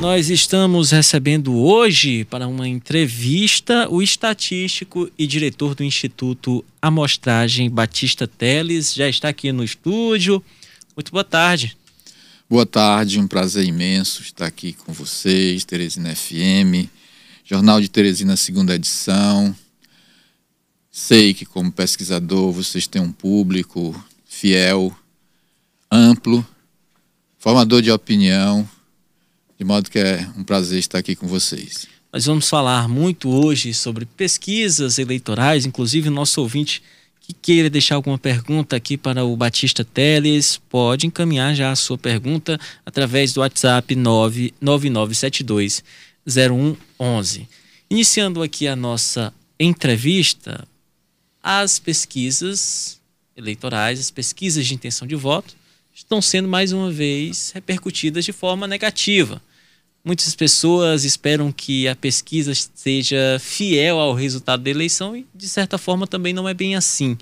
Nós estamos recebendo hoje para uma entrevista o estatístico e diretor do Instituto Amostragem Batista Teles. Já está aqui no estúdio. Muito boa tarde. Boa tarde, um prazer imenso estar aqui com vocês, Teresina FM, Jornal de Teresina, segunda edição. Sei que, como pesquisador, vocês têm um público fiel, amplo, formador de opinião de modo que é um prazer estar aqui com vocês. Nós vamos falar muito hoje sobre pesquisas eleitorais, inclusive nosso ouvinte que queira deixar alguma pergunta aqui para o Batista Teles, pode encaminhar já a sua pergunta através do WhatsApp 99972 0111. Iniciando aqui a nossa entrevista, as pesquisas eleitorais, as pesquisas de intenção de voto, estão sendo mais uma vez repercutidas de forma negativa. Muitas pessoas esperam que a pesquisa seja fiel ao resultado da eleição e, de certa forma, também não é bem assim.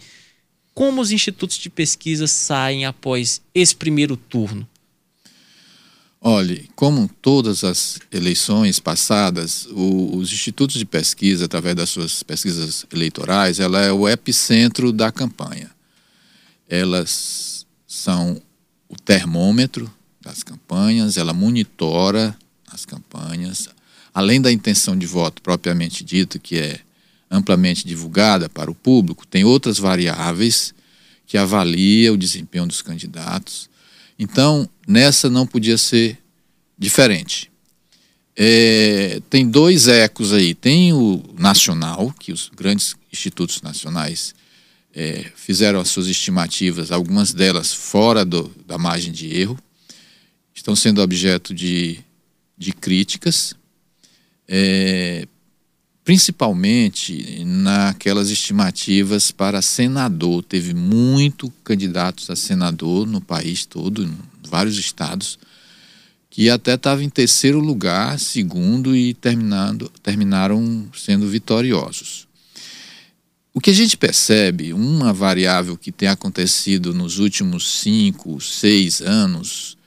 Como os institutos de pesquisa saem após esse primeiro turno? Olhe, como todas as eleições passadas, o, os institutos de pesquisa, através das suas pesquisas eleitorais, ela é o epicentro da campanha. Elas são o termômetro das campanhas, ela monitora as campanhas, além da intenção de voto propriamente dita, que é amplamente divulgada para o público, tem outras variáveis que avalia o desempenho dos candidatos. Então, nessa não podia ser diferente. É, tem dois ecos aí. Tem o nacional, que os grandes institutos nacionais é, fizeram as suas estimativas, algumas delas fora do, da margem de erro, estão sendo objeto de, de críticas, é, principalmente naquelas estimativas para senador. Teve muito candidatos a senador no país todo, em vários estados, que até estava em terceiro lugar, segundo e terminando, terminaram sendo vitoriosos. O que a gente percebe, uma variável que tem acontecido nos últimos cinco, seis anos,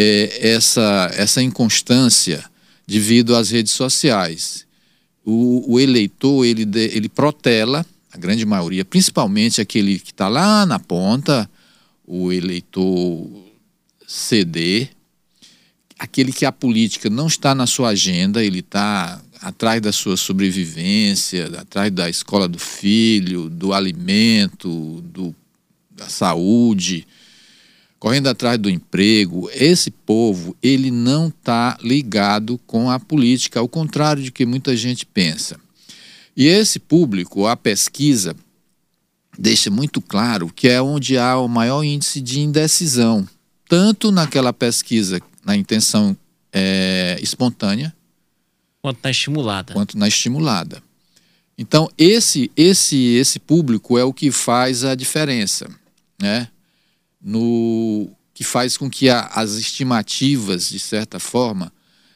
é essa, essa inconstância devido às redes sociais. O, o eleitor, ele, ele protela, a grande maioria, principalmente aquele que está lá na ponta, o eleitor CD, aquele que a política não está na sua agenda, ele está atrás da sua sobrevivência, atrás da escola do filho, do alimento, do, da saúde, correndo atrás do emprego. Esse povo, ele não está ligado com a política, ao contrário de que muita gente pensa. E esse público, a pesquisa deixa muito claro que é onde há o maior índice de indecisão, tanto naquela pesquisa na intenção é, espontânea, Quanto na estimulada. Quanto na estimulada. Então, esse, esse, esse público é o que faz a diferença, né? No, que faz com que a, as estimativas, de certa forma,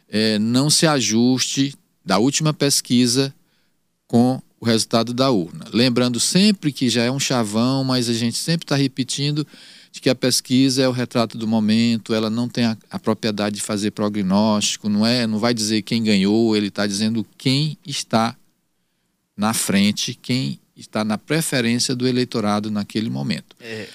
é, não se ajuste da última pesquisa com o resultado da urna. Lembrando sempre que já é um chavão, mas a gente sempre está repetindo de que a pesquisa é o retrato do momento, ela não tem a, a propriedade de fazer prognóstico, não é, não vai dizer quem ganhou, ele está dizendo quem está na frente, quem está na preferência do eleitorado naquele momento. É.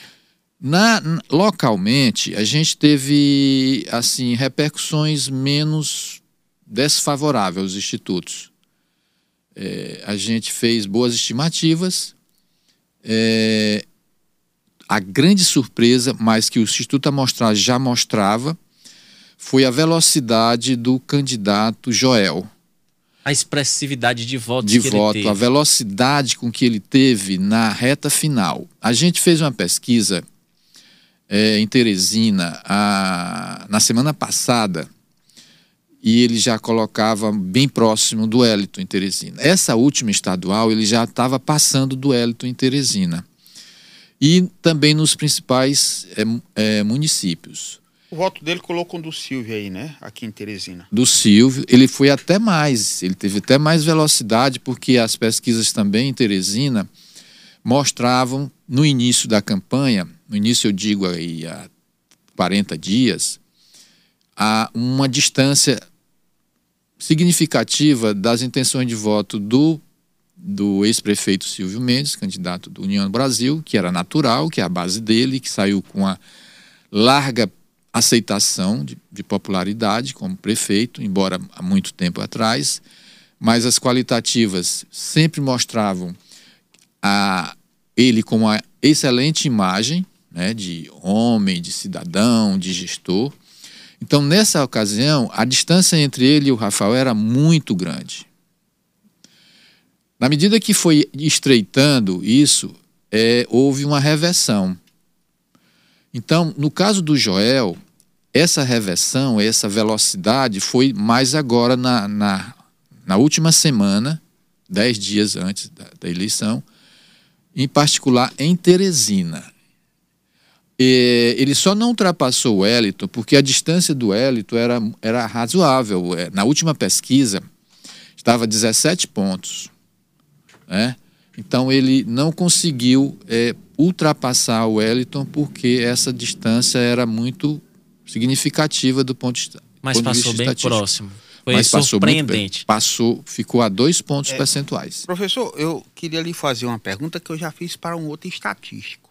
Na, localmente, a gente teve assim repercussões menos desfavoráveis aos institutos. É, a gente fez boas estimativas. É, a grande surpresa, mas que o Instituto Amostral já mostrava, foi a velocidade do candidato Joel. A expressividade de voto de que voto, a velocidade com que ele teve na reta final. A gente fez uma pesquisa é, em Teresina a, na semana passada e ele já colocava bem próximo do Hélito em Teresina. Essa última estadual ele já estava passando do Hélito em Teresina e também nos principais é, é, municípios. O voto dele colocou do Silvio aí, né? Aqui em Teresina. Do Silvio, ele foi até mais, ele teve até mais velocidade, porque as pesquisas também em Teresina mostravam no início da campanha, no início eu digo aí há 40 dias, a uma distância significativa das intenções de voto do, do ex-prefeito Silvio Mendes, candidato do União Brasil, que era natural, que é a base dele, que saiu com a larga aceitação de, de popularidade como prefeito, embora há muito tempo atrás, mas as qualitativas sempre mostravam a, ele com uma excelente imagem né, de homem, de cidadão, de gestor. Então, nessa ocasião, a distância entre ele e o Rafael era muito grande. Na medida que foi estreitando isso, é, houve uma reversão. Então, no caso do Joel, essa reversão, essa velocidade foi mais agora na, na, na última semana, dez dias antes da, da eleição, em particular em Teresina. E ele só não ultrapassou o Wellington porque a distância do Wellington era, era razoável. É, na última pesquisa, estava 17 pontos. Né? Então ele não conseguiu é, ultrapassar o Wellington porque essa distância era muito significativa do ponto de, Mas ponto passou de vista bem estatístico. próximo. Foi Mas passou muito bem. surpreendente. Passou, ficou a dois pontos É. percentuais. Professor, eu queria lhe fazer uma pergunta que eu já fiz para um outro estatístico.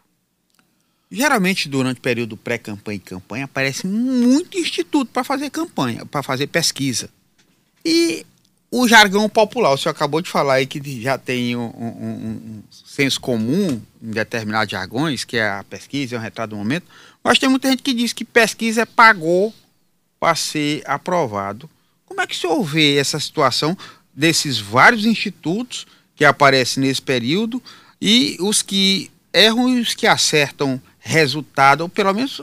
Geralmente, durante o período pré-campanha e campanha, aparece muito instituto para fazer campanha, para fazer pesquisa. E o jargão popular, o senhor acabou de falar aí que já tem um, um- um- senso comum em determinados jargões, que é a pesquisa, é um retrato do momento. Mas tem muita gente que diz que pesquisa pagou para ser aprovado. Como é que o senhor vê essa situação desses vários institutos que aparecem nesse período e os que erram e os que acertam resultado, ou pelo menos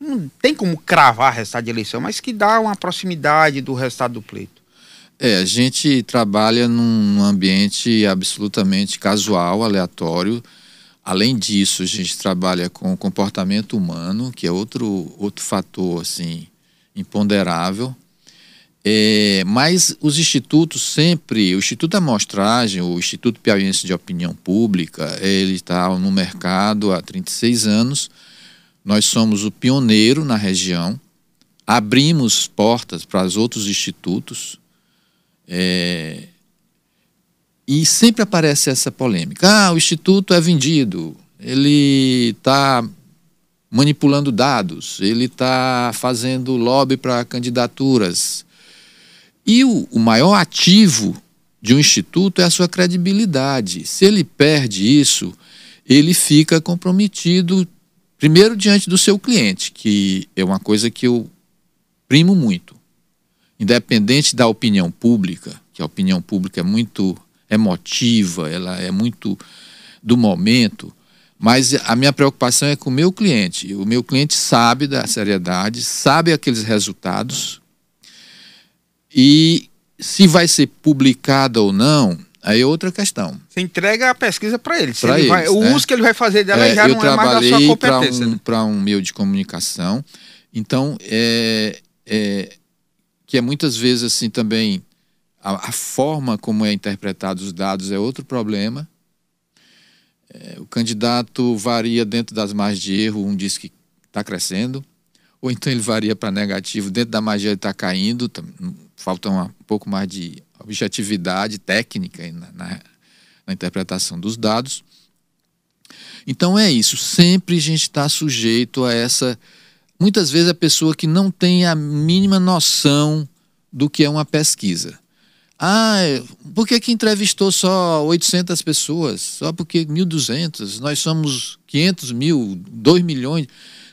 não tem como cravar resultado de eleição, mas que dá uma proximidade do resultado do pleito. É, a gente trabalha num num ambiente absolutamente casual, aleatório. Além disso, a gente trabalha com o comportamento humano, que é outro, outro fator assim imponderável. É, mas os institutos sempre, o Instituto da Amostragem, o Instituto Piauiense de Opinião Pública, ele está no mercado há 36 anos. Nós somos o pioneiro na região. Abrimos portas para os outros institutos. É, e sempre aparece essa polêmica. Ah, o instituto é vendido, ele está manipulando dados, ele está fazendo lobby para candidaturas. E o, o maior ativo de um instituto é a sua credibilidade. Se ele perde isso, ele fica comprometido, primeiro, diante do seu cliente, que é uma coisa que eu primo muito. Independente da opinião pública, que a opinião pública é muito emotiva, ela é muito do momento, mas a minha preocupação é com o meu cliente. O meu cliente sabe da seriedade, sabe aqueles resultados e se vai ser publicada ou não, aí é outra questão. Você entrega a pesquisa para ele. Se Pra ele vai- eles, o né? uso que ele vai fazer dela É, já eu não é mais da sua trabalhei para competência. um, né? pra um meio de comunicação, então é, é, que é muitas vezes assim também a, a forma como é interpretado os dados é outro problema. É, o candidato varia dentro das margens de erro, um diz que está crescendo, ou então ele varia para negativo, dentro da margem ele está caindo, tam- falta uma- um pouco mais de objetividade técnica na- na, na interpretação dos dados. Então é isso, sempre a gente está sujeito a essa. Muitas vezes a pessoa que não tem a mínima noção do que é uma pesquisa. Ah, é, por que, que entrevistou só 800 pessoas? Só porque 1.200? Nós somos 500 mil, 2 milhões.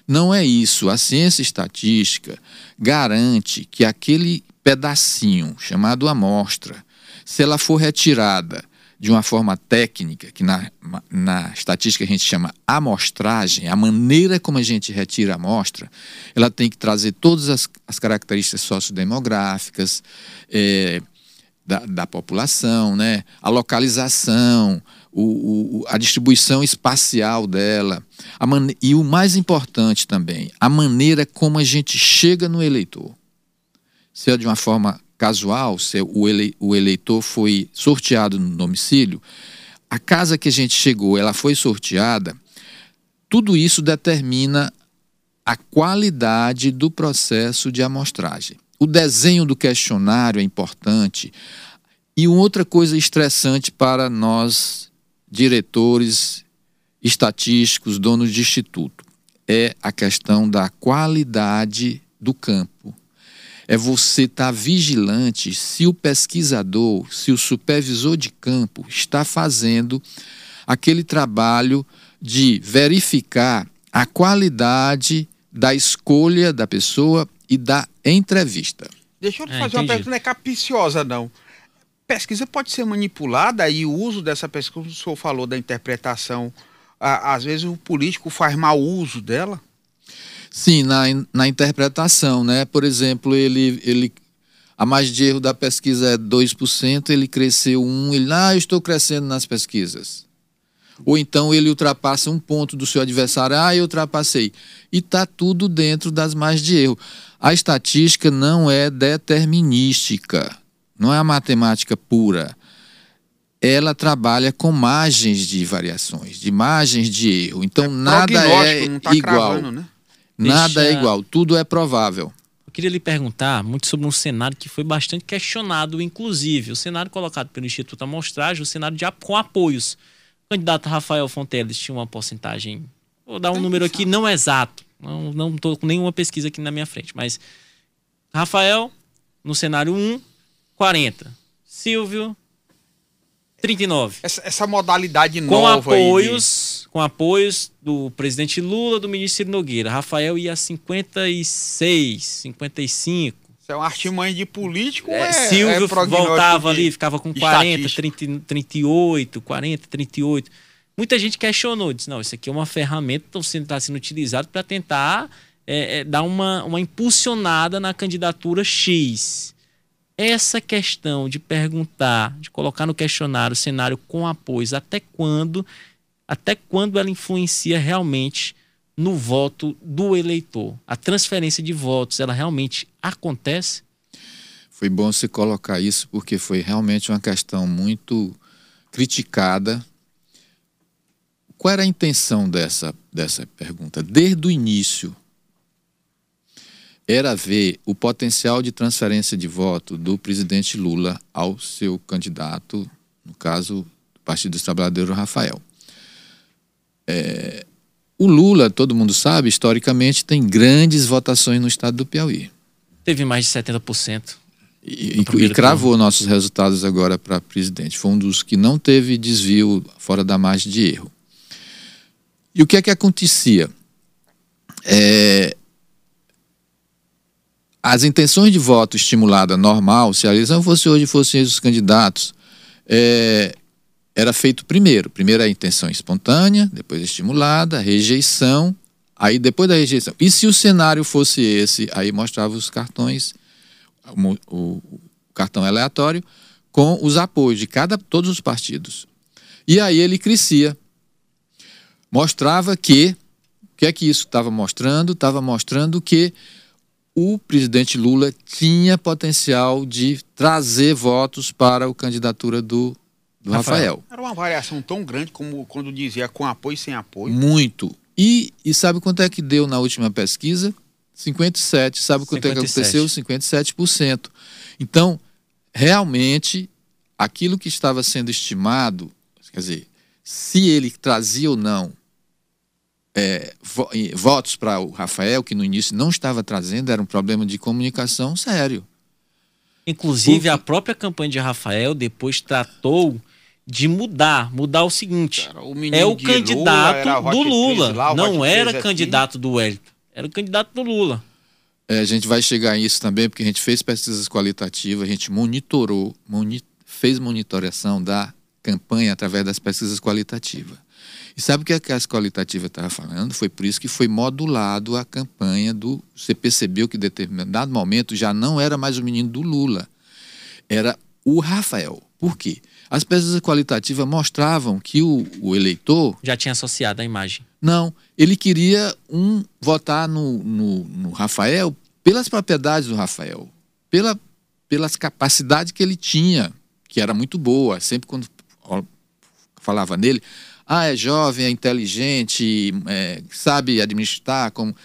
Não é isso. A ciência estatística garante que aquele pedacinho chamado amostra, se ela for retirada de uma forma técnica, que na, na estatística a gente chama amostragem, a maneira como a gente retira a amostra, ela tem que trazer todas as, as características sociodemográficas é, da, da população, né? a localização, o, o, a distribuição espacial dela, a mane- e o mais importante também, a maneira como a gente chega no eleitor. Se é de uma forma casual, se o, ele, o eleitor foi sorteado no domicílio, a casa que a gente chegou, ela foi sorteada, tudo isso determina a qualidade do processo de amostragem. o desenho do questionário é importante. E outra coisa estressante para nós, diretores estatísticos, donos de instituto, é a questão da qualidade do campo. É você estar tá vigilante se o pesquisador, se o supervisor de campo está fazendo aquele trabalho de verificar a qualidade da escolha da pessoa e da entrevista. Deixa eu te é, fazer entendi. uma pergunta, não é capiciosa, não. Pesquisa pode ser manipulada e o uso dessa pesquisa, como o senhor falou da interpretação, às vezes o político faz mau uso dela? Sim, na, na interpretação, né? Por exemplo, ele, ele a margem de erro da pesquisa é 2%, ele cresceu 1%, ele, ah, eu estou crescendo nas pesquisas. Ou então ele ultrapassa um ponto do seu adversário, ah, eu ultrapassei. E está tudo dentro das margens de erro. A estatística não é determinística, não é a matemática pura. Ela trabalha com margens de variações, de margens de erro. Então é nada é tá igual. Cravando, né? Nada é Deixa... é igual, tudo é provável. Eu queria lhe perguntar muito sobre um cenário que foi bastante questionado, inclusive. O cenário colocado pelo Instituto Amostragem, o cenário de, com apoios. O candidato Rafael Fonteles tinha uma porcentagem. Vou dar um número aqui não exato. Não estou com nenhuma pesquisa aqui na minha frente, mas Rafael, no cenário 1, 40. Silvio, 39. Essa, essa modalidade com nova apoios, de... Com apoios do presidente Lula, do ministro Ciro Nogueira. Rafael ia a 56, 55. Isso é uma artimanha de político. É, é, Silvio é voltava ali, ficava com 40, 30, 38, 40, 38. Muita gente questionou, disse: não, isso aqui é uma ferramenta que está sendo, tá sendo utilizado para tentar é, é, dar uma, uma impulsionada na candidatura X essa questão de perguntar, de colocar no questionário o cenário com apoios, até quando, até quando ela influencia realmente no voto do eleitor? A transferência de votos, ela realmente acontece? Foi bom você colocar isso porque foi realmente uma questão muito criticada. Qual era a intenção dessa, dessa pergunta? Desde o início, era ver o potencial de transferência de voto do presidente Lula ao seu candidato, no caso, do Partido dos Trabalhadores, Rafael. É, o Lula, todo mundo sabe, historicamente tem grandes votações no estado do Piauí. Teve mais de 70%. E, e, cravou turno. nossos resultados agora para presidente. Foi um dos que não teve desvio fora da margem de erro. E o que é que acontecia? É, as intenções de voto estimulada normal, se a eleição fosse hoje fossem os candidatos, é, era feito primeiro. Primeiro a intenção espontânea, depois estimulada, rejeição, aí depois da rejeição. E se o cenário fosse esse, aí mostrava os cartões, o, o, o cartão aleatório, com os apoios de cada todos os partidos. E aí ele crescia. Mostrava que, o que é que isso estava mostrando? Estava mostrando que o presidente Lula tinha potencial de trazer votos para a candidatura do, do Rafael. Rafael. Era uma variação tão grande como quando dizia com apoio e sem apoio. Muito. E, e sabe quanto é que deu na última pesquisa? 57. Sabe quanto 57. é que aconteceu? 57%. Então, realmente, aquilo que estava sendo estimado, quer dizer, se ele trazia ou não é, votos para o Rafael, que no início não estava trazendo, era um problema de comunicação sério. Inclusive, Porque... a própria campanha de Rafael depois tratou de mudar, mudar o seguinte: Cara, o é o candidato Lula, do Lula, lá, não era candidato do Wellington, era o candidato do Lula. É, a gente vai chegar a isso também, porque a gente fez pesquisas qualitativas, a gente monitorou, moni fez monitoração da campanha através das pesquisas qualitativas. E sabe o que a Casa Qualitativa estava falando? Foi por isso que foi modulado a campanha do. Você percebeu que em determinado momento já não era mais o menino do Lula, era o Rafael. Por quê? As pesquisas qualitativas mostravam que o, o eleitor. Já tinha associado a imagem. Não, ele queria um votar no, no, no Rafael pelas propriedades do Rafael, pela, pelas capacidades que ele tinha, que era muito boa. Sempre quando falava nele, ah, é jovem, é inteligente, é, sabe administrar. Como...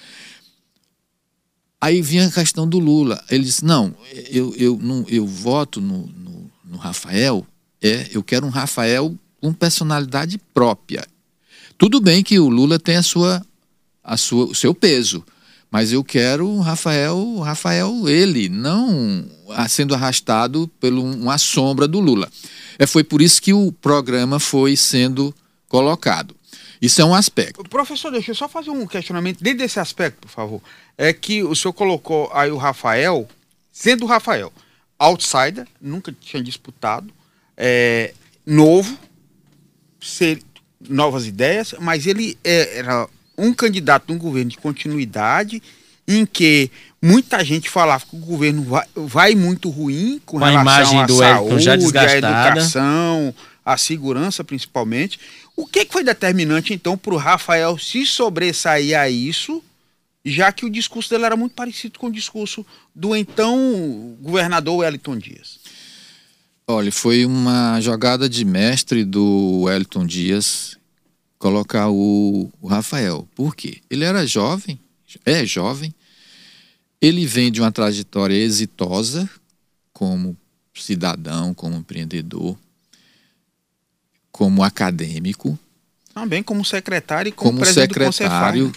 Aí vinha a questão do Lula. Ele disse: não, eu, eu, não, eu voto no, no, no Rafael, é, eu quero um Rafael com personalidade própria. Tudo bem que o Lula tem a sua, a sua, o seu peso, mas eu quero o Rafael, Rafael ele, não sendo arrastado por uma sombra do Lula. É, foi por isso que o programa foi sendo colocado. Isso é um aspecto. Professor, deixa eu só fazer um questionamento dentro desse aspecto, por favor. É que o senhor colocou aí o Rafael, sendo o Rafael, outsider, nunca tinha disputado, é, novo, ser, novas ideias, mas ele é, era um candidato de um governo de continuidade em que muita gente falava que o governo vai, vai muito ruim com, com relação a imagem à do saúde, à educação, à segurança principalmente. O que, que foi determinante então para o Rafael se sobressair a isso, já que o discurso dele era muito parecido com o discurso do então governador Wellington Dias? Olha, foi uma jogada de mestre do Wellington Dias colocar o, o Rafael. Por quê? Ele era jovem, é jovem, ele vem de uma trajetória exitosa como cidadão, como empreendedor, como acadêmico. Também como secretário e como, como secretário.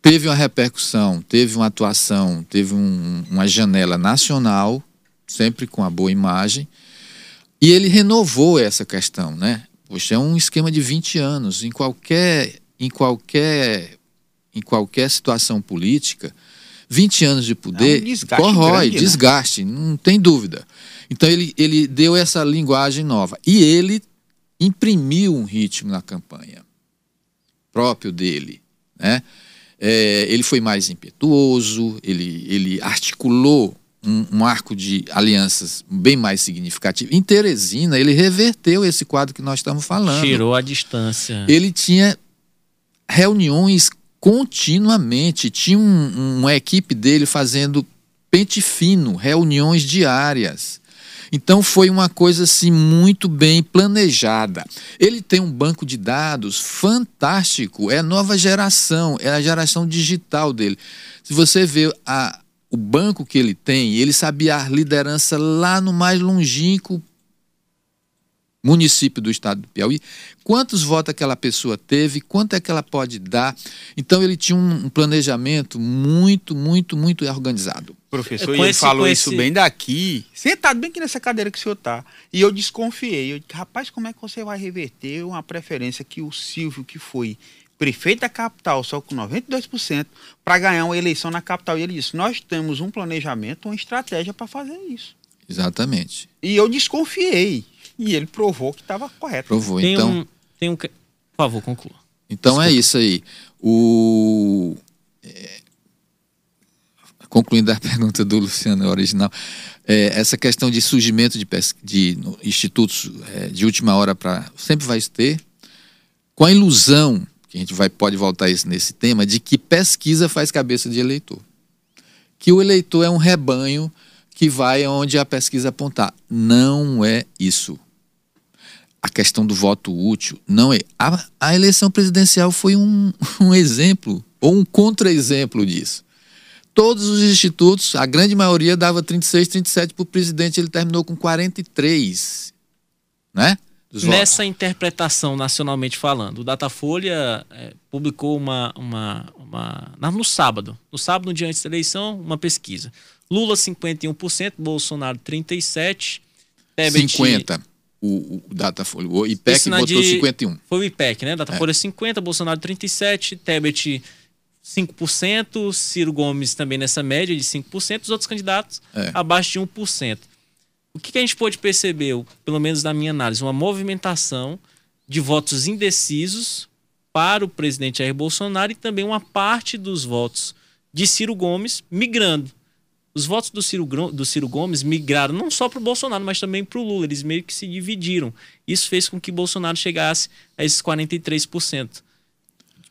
Teve uma repercussão, teve uma atuação, teve um, uma janela nacional, sempre com a boa imagem. E ele renovou essa questão, né? Poxa, é um esquema de 20 anos. Em qualquer, em qualquer, em qualquer situação política, 20 anos de poder é um desgaste corrói, grande, né? desgaste, não tem dúvida. Então ele, ele deu essa linguagem nova. E ele imprimiu um ritmo na campanha próprio dele. Né? É, ele foi mais impetuoso, ele, ele articulou um, um, arco de alianças bem mais significativo. Em Teresina, ele reverteu esse quadro que nós estamos falando. Tirou a distância. Ele tinha reuniões continuamente, tinha um, uma equipe dele fazendo pente fino, reuniões diárias. Então foi uma coisa assim muito bem planejada. Ele tem um banco de dados fantástico, é a nova geração, é a geração digital dele. Se você vê a, o banco que ele tem, ele sabia a liderança lá no mais longínquo município do estado do Piauí, quantos votos aquela pessoa teve, quanto é que ela pode dar. Então ele tinha um planejamento muito, muito, muito organizado. Professor, é, ele esse, falou isso esse... bem daqui, sentado bem aqui nessa cadeira que o senhor está. E eu desconfiei. Eu disse, rapaz, como é que você vai reverter uma preferência que o Silvio, que foi prefeito da capital, só com 92%, para ganhar uma eleição na capital. E ele disse: Nós temos um planejamento, uma estratégia para fazer isso. Exatamente. E eu desconfiei. E ele provou que estava correto. Provou, tem então. Um, tem um. Por favor, conclua. Então é Desculpa. é isso aí. O. É... Concluindo a pergunta do Luciano original, é, essa questão de surgimento de, de institutos é, de última hora para sempre vai ter, com a ilusão que a gente vai, pode voltar isso nesse tema, de que pesquisa faz cabeça de eleitor. Que o eleitor é um rebanho que vai onde a pesquisa apontar. Não é isso. A questão do voto útil não é. A, a eleição presidencial foi um, um exemplo, ou um contra-exemplo disso. Todos os institutos, a grande maioria dava 36, 37 para o presidente, ele terminou com 43. Né? Nessa interpretação nacionalmente falando, o Datafolha é, publicou uma, uma, uma. No sábado, no sábado, no dia antes da eleição, uma pesquisa. Lula 51%, Bolsonaro 37%. Tebet, 50%. O, o Datafolha. O IPEC botou de, 51%. Foi o IPEC, né? Datafolha é. 50%, Bolsonaro 37%, Tebet 5%, Ciro Gomes também nessa média de 5%, os outros candidatos é. abaixo de 1%. O que, que a gente pode perceber, pelo menos na minha análise, uma movimentação de votos indecisos para o presidente Jair Bolsonaro e também uma parte dos votos de Ciro Gomes migrando. Os votos do Ciro, do Ciro Gomes migraram não só para o Bolsonaro, mas também para o Lula. Eles meio que se dividiram. Isso fez com que Bolsonaro chegasse a esses 43%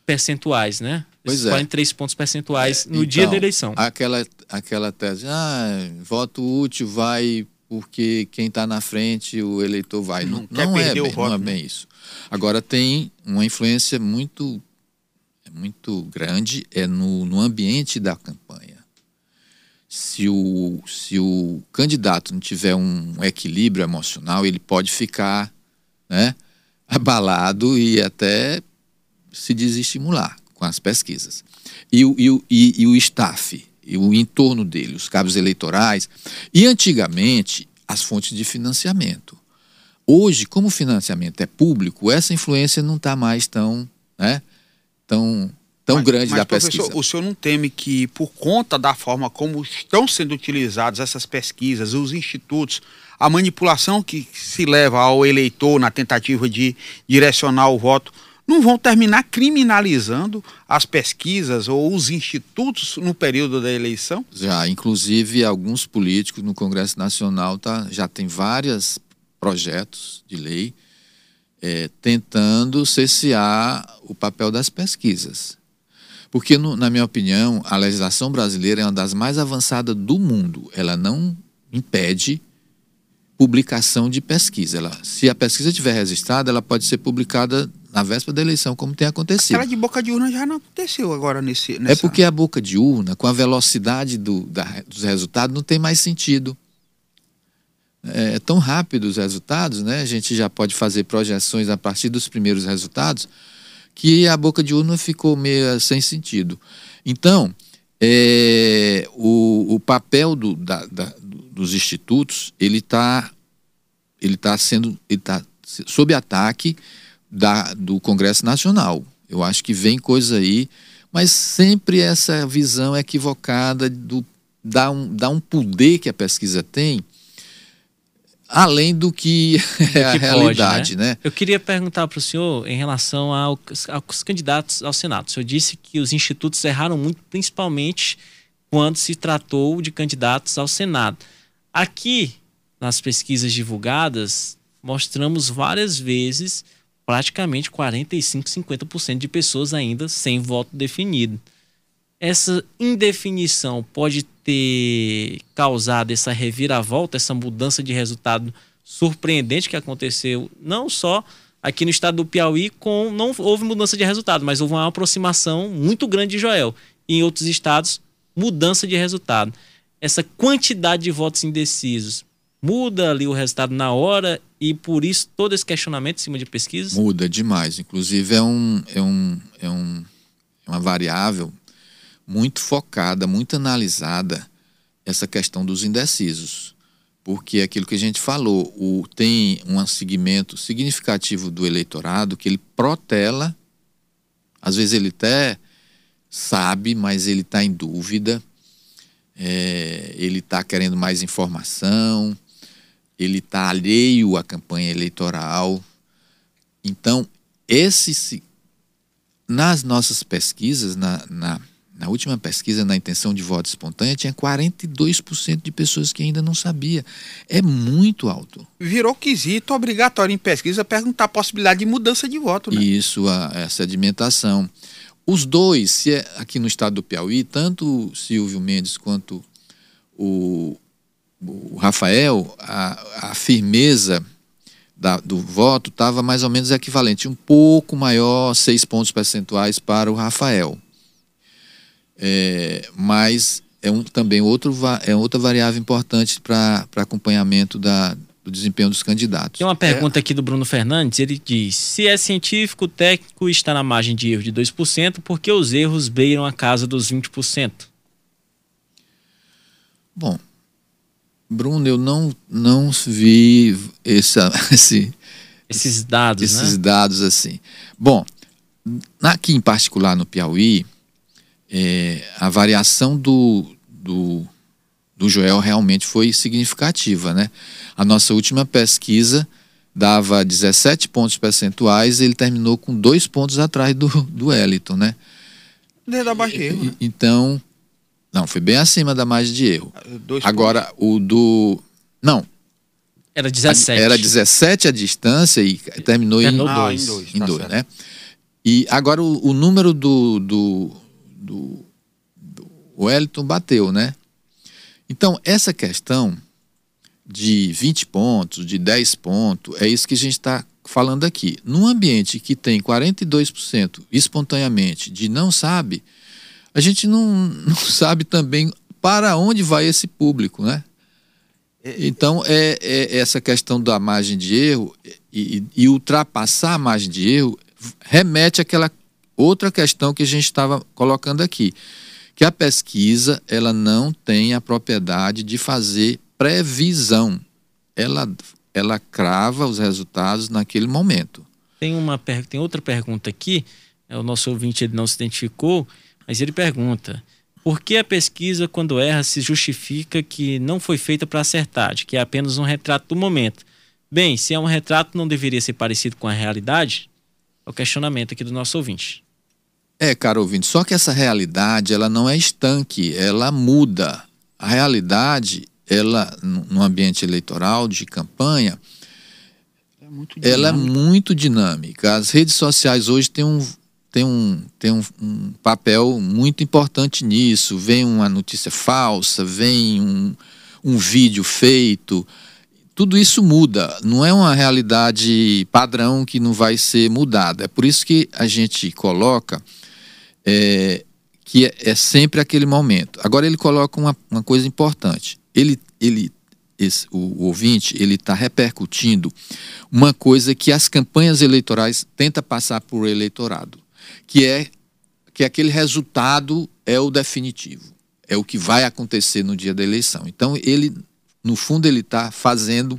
percentuais, né? Pois esses é. 43 pontos percentuais é, no então, dia da eleição. Aquela, aquela tese, ah, voto útil vai porque quem está na frente, o eleitor vai. Não, não, não é, bem, voto, não é bem isso. Agora tem uma influência muito, muito grande é no, no ambiente da campanha. Se o, se o candidato não tiver um equilíbrio emocional, ele pode ficar né, abalado e até se desestimular com as pesquisas. E o, e o, e, e o staff, e o entorno dele, os cabos eleitorais, e antigamente as fontes de financiamento. Hoje, como o financiamento é público, essa influência não está mais tão, né, tão tão mas, grande mas, da pesquisa. O senhor não teme que, por conta da forma como estão sendo utilizadas essas pesquisas, os institutos, a manipulação que se leva ao eleitor na tentativa de direcionar o voto, não vão terminar criminalizando as pesquisas ou os institutos no período da eleição? Já, inclusive alguns políticos no Congresso Nacional tá, já tem vários projetos de lei é, tentando cessear o papel das pesquisas. Porque, no, na minha opinião, a legislação brasileira é uma das mais avançadas do mundo. Ela não impede publicação de pesquisa. Ela, se a pesquisa estiver registrada, ela pode ser publicada na véspera da eleição, como tem acontecido. Aquela de boca de urna já não aconteceu agora nesse. Nessa... É porque a boca de urna, com a velocidade do, da, dos resultados, não tem mais sentido. É, é tão rápido os resultados, né? A gente já pode fazer projeções a partir dos primeiros resultados que a boca de urna ficou meio sem sentido. Então, é, o, o, papel do, da, da, dos institutos ele está ele tá sendo ele tá sob ataque da, do Congresso Nacional. Eu acho que vem coisa aí, mas sempre essa visão equivocada do um, dar um poder que a pesquisa tem além do que é a realidade, pode, né? né? Eu queria perguntar para o senhor em relação aos, aos, candidatos ao Senado. O senhor disse que os institutos erraram muito, principalmente quando se tratou de candidatos ao Senado. Aqui, nas pesquisas divulgadas, mostramos várias vezes praticamente 45, 50% de pessoas ainda sem voto definido. Essa indefinição pode ter causado essa reviravolta, essa mudança de resultado surpreendente que aconteceu, não só aqui no estado do Piauí, com não houve mudança de resultado, mas houve uma aproximação muito grande de Joel. E em outros estados, mudança de resultado. Essa quantidade de votos indecisos muda ali o resultado na hora e por isso todo esse questionamento em cima de pesquisas? Muda demais. Inclusive é um, é um, é um é uma variável muito focada, muito analisada essa questão dos indecisos. Porque aquilo que a gente falou, o, tem um segmento significativo do eleitorado que ele protela, às vezes ele até sabe, mas ele está em dúvida, é, ele está querendo mais informação, ele está alheio à campanha eleitoral. Então, esse nas nossas pesquisas, na, na na última pesquisa, na intenção de voto espontânea, tinha 42% de pessoas que ainda não sabia. É muito alto. Virou quesito obrigatório em pesquisa perguntar a possibilidade de mudança de voto, né? Isso, a, a sedimentação. Os dois, se é aqui no estado do Piauí, tanto o Silvio Mendes quanto o, o Rafael, a, a firmeza da, do voto estava mais ou menos equivalente, um pouco maior, seis pontos percentuais para o Rafael é, mas é um, também outro, é outra variável importante para acompanhamento da, do desempenho dos candidatos. Tem uma pergunta é. aqui do Bruno Fernandes, ele diz: se é científico, o técnico está na margem de erro de 2%, por que os erros beiram a casa dos 20%? Bom, Bruno, eu não, não vi essa, esse, esses dados, esses né? dados assim. Bom, aqui em particular no Piauí, é, a variação do, do, do Joel realmente foi significativa. Né? A nossa última pesquisa dava 17 pontos percentuais, ele terminou com dois pontos atrás do, do Eliton, né? Dentro da margem de erro. Né? Então, não, foi bem acima da margem de erro. Dois Agora, pontos. o do. Não. Era 17. Era 17 a distância e terminou, terminou em, dois. em dois. Em tá dois né? E agora o, o número do, do do, do Wellington bateu, né? Então, essa questão de 20 pontos, de 10 pontos, é isso que a gente está falando aqui. Num ambiente que tem 42% espontaneamente de não sabe, a gente não, não sabe também para onde vai esse público, né? Então, é, é essa questão da margem de erro e, e, ultrapassar a margem de erro remete àquela outra questão que a gente estava colocando aqui, que a pesquisa ela não tem a propriedade de fazer previsão. Ela, ela crava os resultados naquele momento. Tem, uma, tem outra pergunta aqui, é, o nosso ouvinte ele não se identificou, mas ele pergunta: por que a pesquisa, quando erra, se justifica que não foi feita para acertar, de que é apenas um retrato do momento? Bem, se é um retrato, não deveria ser parecido com a realidade? É o questionamento aqui do nosso ouvinte. É, caro ouvinte, só que essa realidade, ela não é estanque, ela muda. A realidade, ela, no ambiente eleitoral, de campanha, é ela é muito dinâmica. As redes sociais hoje têm um, têm um, têm um, um papel muito importante nisso. Vem uma notícia falsa, vem um, um vídeo feito. Tudo isso muda, não é uma realidade padrão que não vai ser mudada. É por isso que a gente coloca é, que é, é, sempre aquele momento. Agora ele coloca uma, uma coisa importante. Ele, ele esse, o, o, ouvinte ele está repercutindo uma coisa que as campanhas eleitorais tentam passar por eleitorado, que é que aquele resultado é o definitivo, é o que vai acontecer no dia da eleição. Então ele, no fundo, ele está fazendo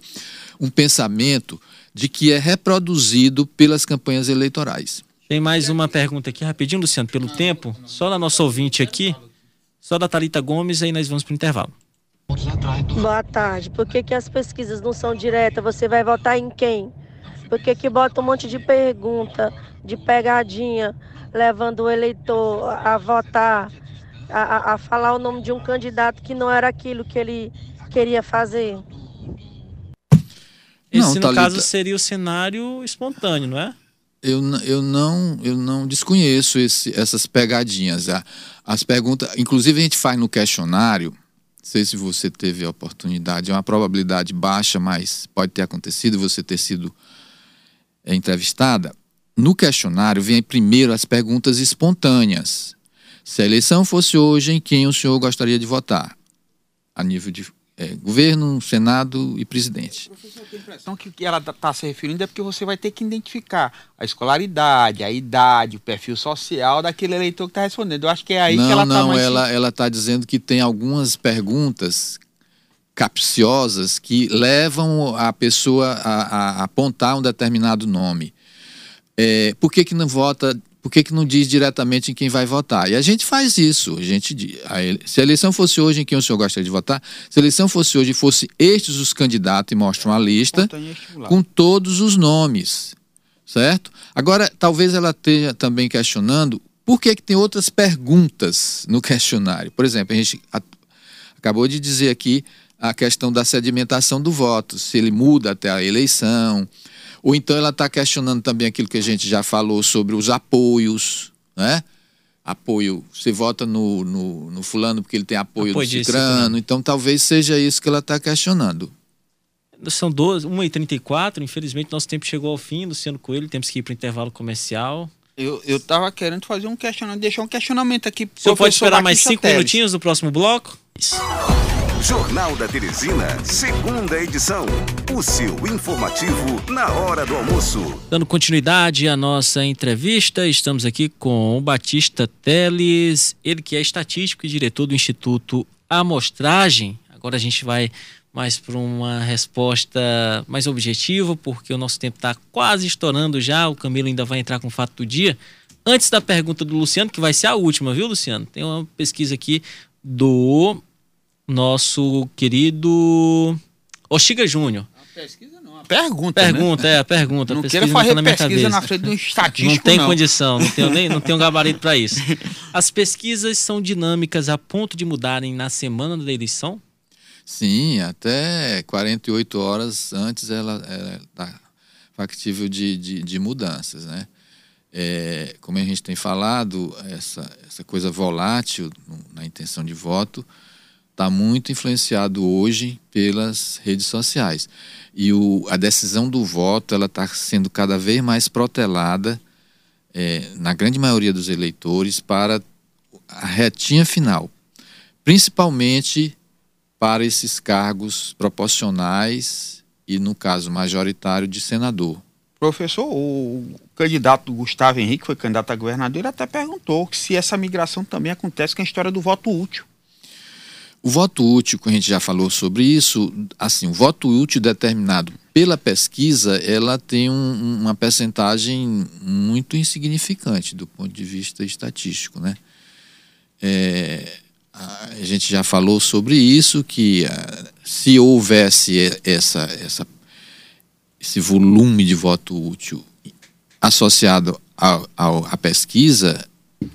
um pensamento de que é reproduzido pelas campanhas eleitorais. Tem mais uma pergunta aqui, rapidinho, Luciano, pelo tempo. Só da nossa ouvinte aqui, só da Talita Gomes, aí nós vamos para o intervalo. Boa tarde. Por que, que as pesquisas não são diretas? Você vai votar em quem? Por que, que bota um monte de pergunta, de pegadinha, levando o eleitor a votar, a, a falar o nome de um candidato que não era aquilo que ele queria fazer? Esse, não, no Thalita... caso, seria o cenário espontâneo, não é? Eu, eu, não, eu não desconheço esse, essas pegadinhas. As perguntas, inclusive a gente faz no questionário, sei se você teve a oportunidade, é uma probabilidade baixa, mas pode ter acontecido você ter sido é, entrevistada. No questionário vem primeiro as perguntas espontâneas. Se a eleição fosse hoje, em quem o senhor gostaria de votar? A nível de é, governo, Senado e presidente. Professor, a impressão que, ela está tá se referindo é porque você vai ter que identificar a escolaridade, a idade, o perfil social daquele eleitor que está respondendo. Eu acho que é aí não, que ela está Não, ela ela está dizendo que tem algumas perguntas capciosas que levam a pessoa a, a apontar um determinado nome. É, por que, que não vota por que, que não diz diretamente em quem vai votar? E a gente faz isso. A gente, a, se a eleição fosse hoje em quem o senhor gostaria de votar, se a eleição fosse hoje e fosse estes os candidatos e mostram a lista com todos os nomes, certo? Agora, talvez ela esteja também questionando por que, que tem outras perguntas no questionário. Por exemplo, a gente a, acabou de dizer aqui a questão da sedimentação do voto, se ele muda até a eleição, ou então ela está questionando também aquilo que a gente já falou sobre os apoios, né? Apoio, você vota no, no, no fulano porque ele tem apoio, apoio do cicrano, então talvez seja isso que ela está questionando. São 12, 1h34, infelizmente nosso tempo chegou ao fim, Luciano Coelho, temos que ir para o intervalo comercial. Eu, eu tava querendo fazer um questionamento, deixar um questionamento aqui. Senhor pode esperar mais cinco Teles. minutinhos no próximo bloco? Isso. Jornal da Teresina, segunda edição. O seu informativo na hora do almoço. Dando continuidade à nossa entrevista, estamos aqui com o Batista Teles, ele que é estatístico e diretor do Instituto Amostragem. Agora a gente vai mais para uma resposta mais objetiva, porque o nosso tempo está quase estourando já. O Camilo ainda vai entrar com o fato do dia. Antes da pergunta do Luciano, que vai ser a última, viu, Luciano? Tem uma pesquisa aqui do nosso querido Oxiga Júnior. Pesquisa não, a pergunta. Pergunta, né? é, a pergunta. Não queira fazer na pesquisa cabeça. na frente de um estatístico. Não tem não. condição, não tenho, nem, não tenho gabarito para isso. As pesquisas são dinâmicas a ponto de mudarem na semana da eleição? Sim, até 48 horas antes ela está factível de, de, de, mudanças, né? É, como a gente tem falado, essa, essa coisa volátil na intenção de voto, está muito influenciado hoje pelas redes sociais. E o, a decisão do voto ela está sendo cada vez mais protelada, é, na grande maioria dos eleitores, para a retinha final. principalmente para esses cargos proporcionais e, no caso majoritário, de senador. Professor, o candidato Gustavo Henrique, foi candidato a governador, ele até perguntou se essa migração também acontece com a história do voto útil. O voto útil, que a gente já falou sobre isso, assim, o voto útil determinado pela pesquisa, ela tem um, uma percentagem muito insignificante do ponto de vista estatístico, né? É, a gente já falou sobre isso, que uh, se houvesse essa, essa, esse volume de voto útil associado à pesquisa,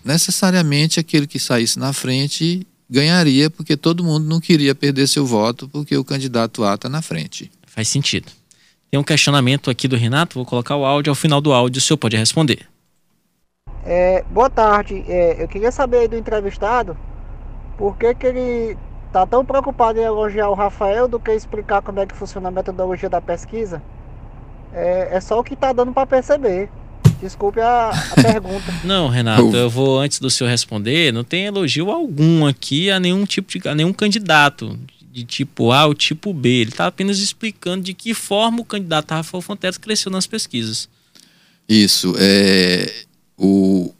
necessariamente aquele que saísse na frente ganharia, porque todo mundo não queria perder seu voto, porque o candidato A está na frente. Faz sentido. Tem um questionamento aqui do Renato, vou colocar o áudio, ao final do áudio o senhor pode responder. É, boa tarde, é, eu queria saber do entrevistado por que, que ele está tão preocupado em elogiar o Rafael do que explicar como é que funciona a metodologia da pesquisa. É, é só o que está dando para perceber. Desculpe a, a pergunta. Não, Renato, eu vou antes do senhor responder, não tem elogio algum aqui a nenhum tipo de a nenhum candidato de tipo A ou tipo B. Ele está apenas explicando de que forma o candidato Rafael Fonteles cresceu nas pesquisas. Isso. É, o,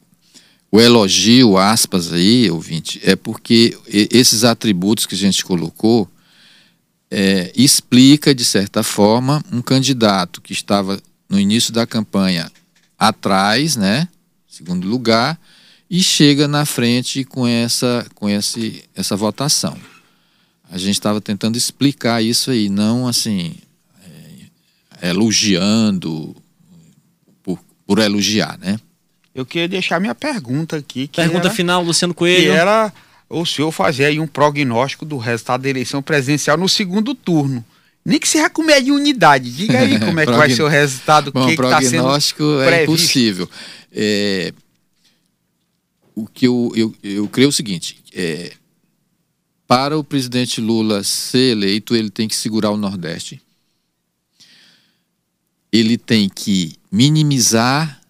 o elogio, aspas aí, ouvinte, é porque esses atributos que a gente colocou é, explica, de certa forma, um candidato que estava no início da campanha atrás, né? Segundo lugar, e chega na frente com essa, com esse, essa votação. A gente estava tentando explicar isso aí, não assim, é, elogiando por, por elogiar, né? Eu queria deixar minha pergunta aqui. pergunta era, final, Luciano Coelho. Que era o senhor fazer aí um prognóstico do resultado da eleição presidencial no segundo turno. Nem que seja com média unidade. Diga aí como é que vai ser o resultado. Que prognóstico que tá é impossível. É, o que eu, eu, eu creio o seguinte: é, para o presidente Lula ser eleito, ele tem que segurar o Nordeste. Ele tem que minimizar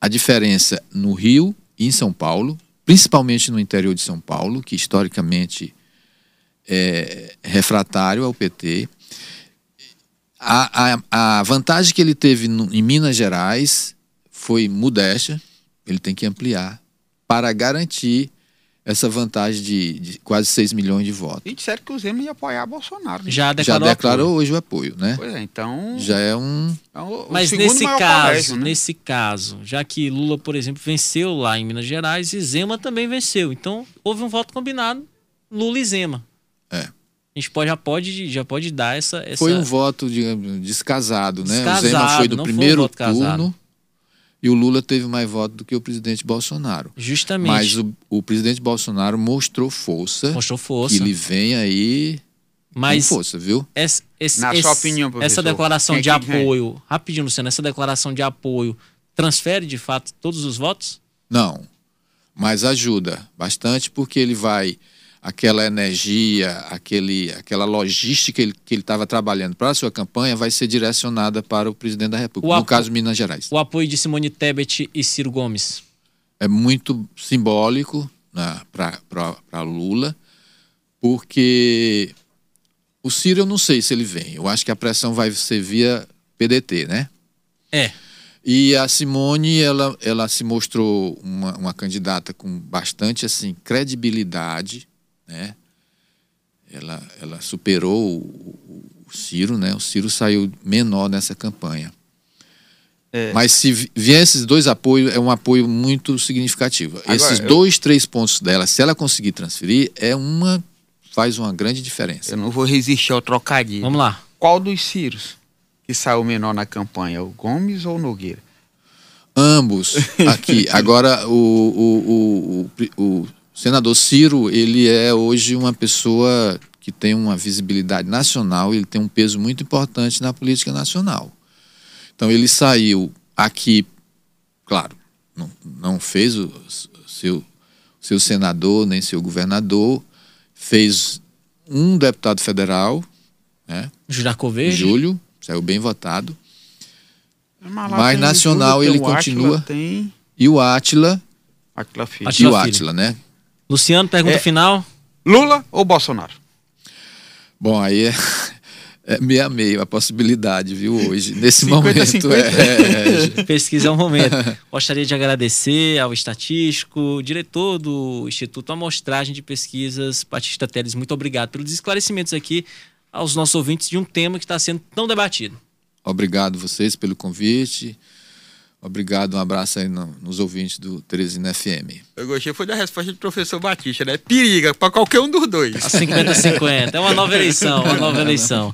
a diferença no Rio e em São Paulo, principalmente no interior de São Paulo, que historicamente é refratário ao PT. A, a, a vantagem que ele teve no, em Minas Gerais foi modéstia, ele tem que ampliar para garantir essa vantagem de, de, quase 6 milhões de votos. E disseram que o Zema ia apoiar Bolsonaro. Né? Já declarou, Já declarou hoje o apoio, né? Pois é, então. Já é um. É o, Mas o nesse caso, colégio, né? nesse caso, já que Lula, por exemplo, venceu lá em Minas Gerais e Zema também venceu. Então, houve um voto combinado, Lula e Zema. É. A gente pode, já, pode, já pode dar essa. essa... Foi um voto digamos, descasado, né? Descasado, o Zema foi do primeiro foi um voto turno. casado. E o Lula teve mais votos do que o presidente Bolsonaro. Justamente. Mas o, o presidente Bolsonaro mostrou força. Mostrou força. Que ele vem aí Mas com força, viu? esse, esse, Na esse, sua opinião, professor, essa declaração quem de é que ganha? apoio, rapidinho, Luciano, essa declaração de apoio transfere de fato todos os votos? Não. Mas ajuda bastante porque ele vai. Aquela energia, aquele, aquela logística que ele estava trabalhando para a sua campanha vai ser direcionada para o presidente da República, O no caso Minas Gerais. O apoio de Simone Tebet e Ciro Gomes. é muito simbólico né, para Lula, porque o Ciro eu não sei se ele vem. Eu acho que a pressão vai ser via PDT, né? É. E a Simone, ela, ela se mostrou uma, uma candidata com bastante assim credibilidade, né? Ela, ela superou o, o- Ciro, né? O Ciro saiu menor nessa campanha. É. Mas se vi- vier esses dois apoios, é um apoio muito significativo. Agora, esses eu- dois, três pontos dela, se ela conseguir transferir, é uma faz uma grande diferença. Eu não vou resistir ao trocadilho. Vamos lá. Qual dos Ciros que saiu menor na campanha? O Gomes ou o Nogueira? Ambos aqui. Agora, o, o, o, o, o senador Ciro, ele é hoje uma pessoa que tem uma visibilidade nacional, ele tem um peso muito importante na política nacional. Então, ele saiu aqui, claro, não, não fez o seu, seu senador nem seu governador, fez um deputado federal, né, Juraco Verde. Júlio, saiu bem votado. Mas, Mas nacional ele continua. Tem E o Átila Atila Filho. E o Filho. Átila, né? Luciano, pergunta É. final. Lula ou Bolsonaro? Bom, aí é, é meia meio a possibilidade, viu, hoje. Nesse 50, momento 50. é, é, Pesquisa é um momento. Gostaria de agradecer ao estatístico, diretor do Instituto Amostragem de Pesquisas, Batista Teles. Muito obrigado pelos esclarecimentos aqui aos nossos ouvintes de um tema que está sendo tão debatido. Obrigado vocês pelo convite. Obrigado, um abraço aí no- nos ouvintes do Teresina FM. Eu gostei foi da resposta do professor Batista, né? Periga para qualquer um dos dois. A 50-50. É uma nova eleição, uma nova eleição.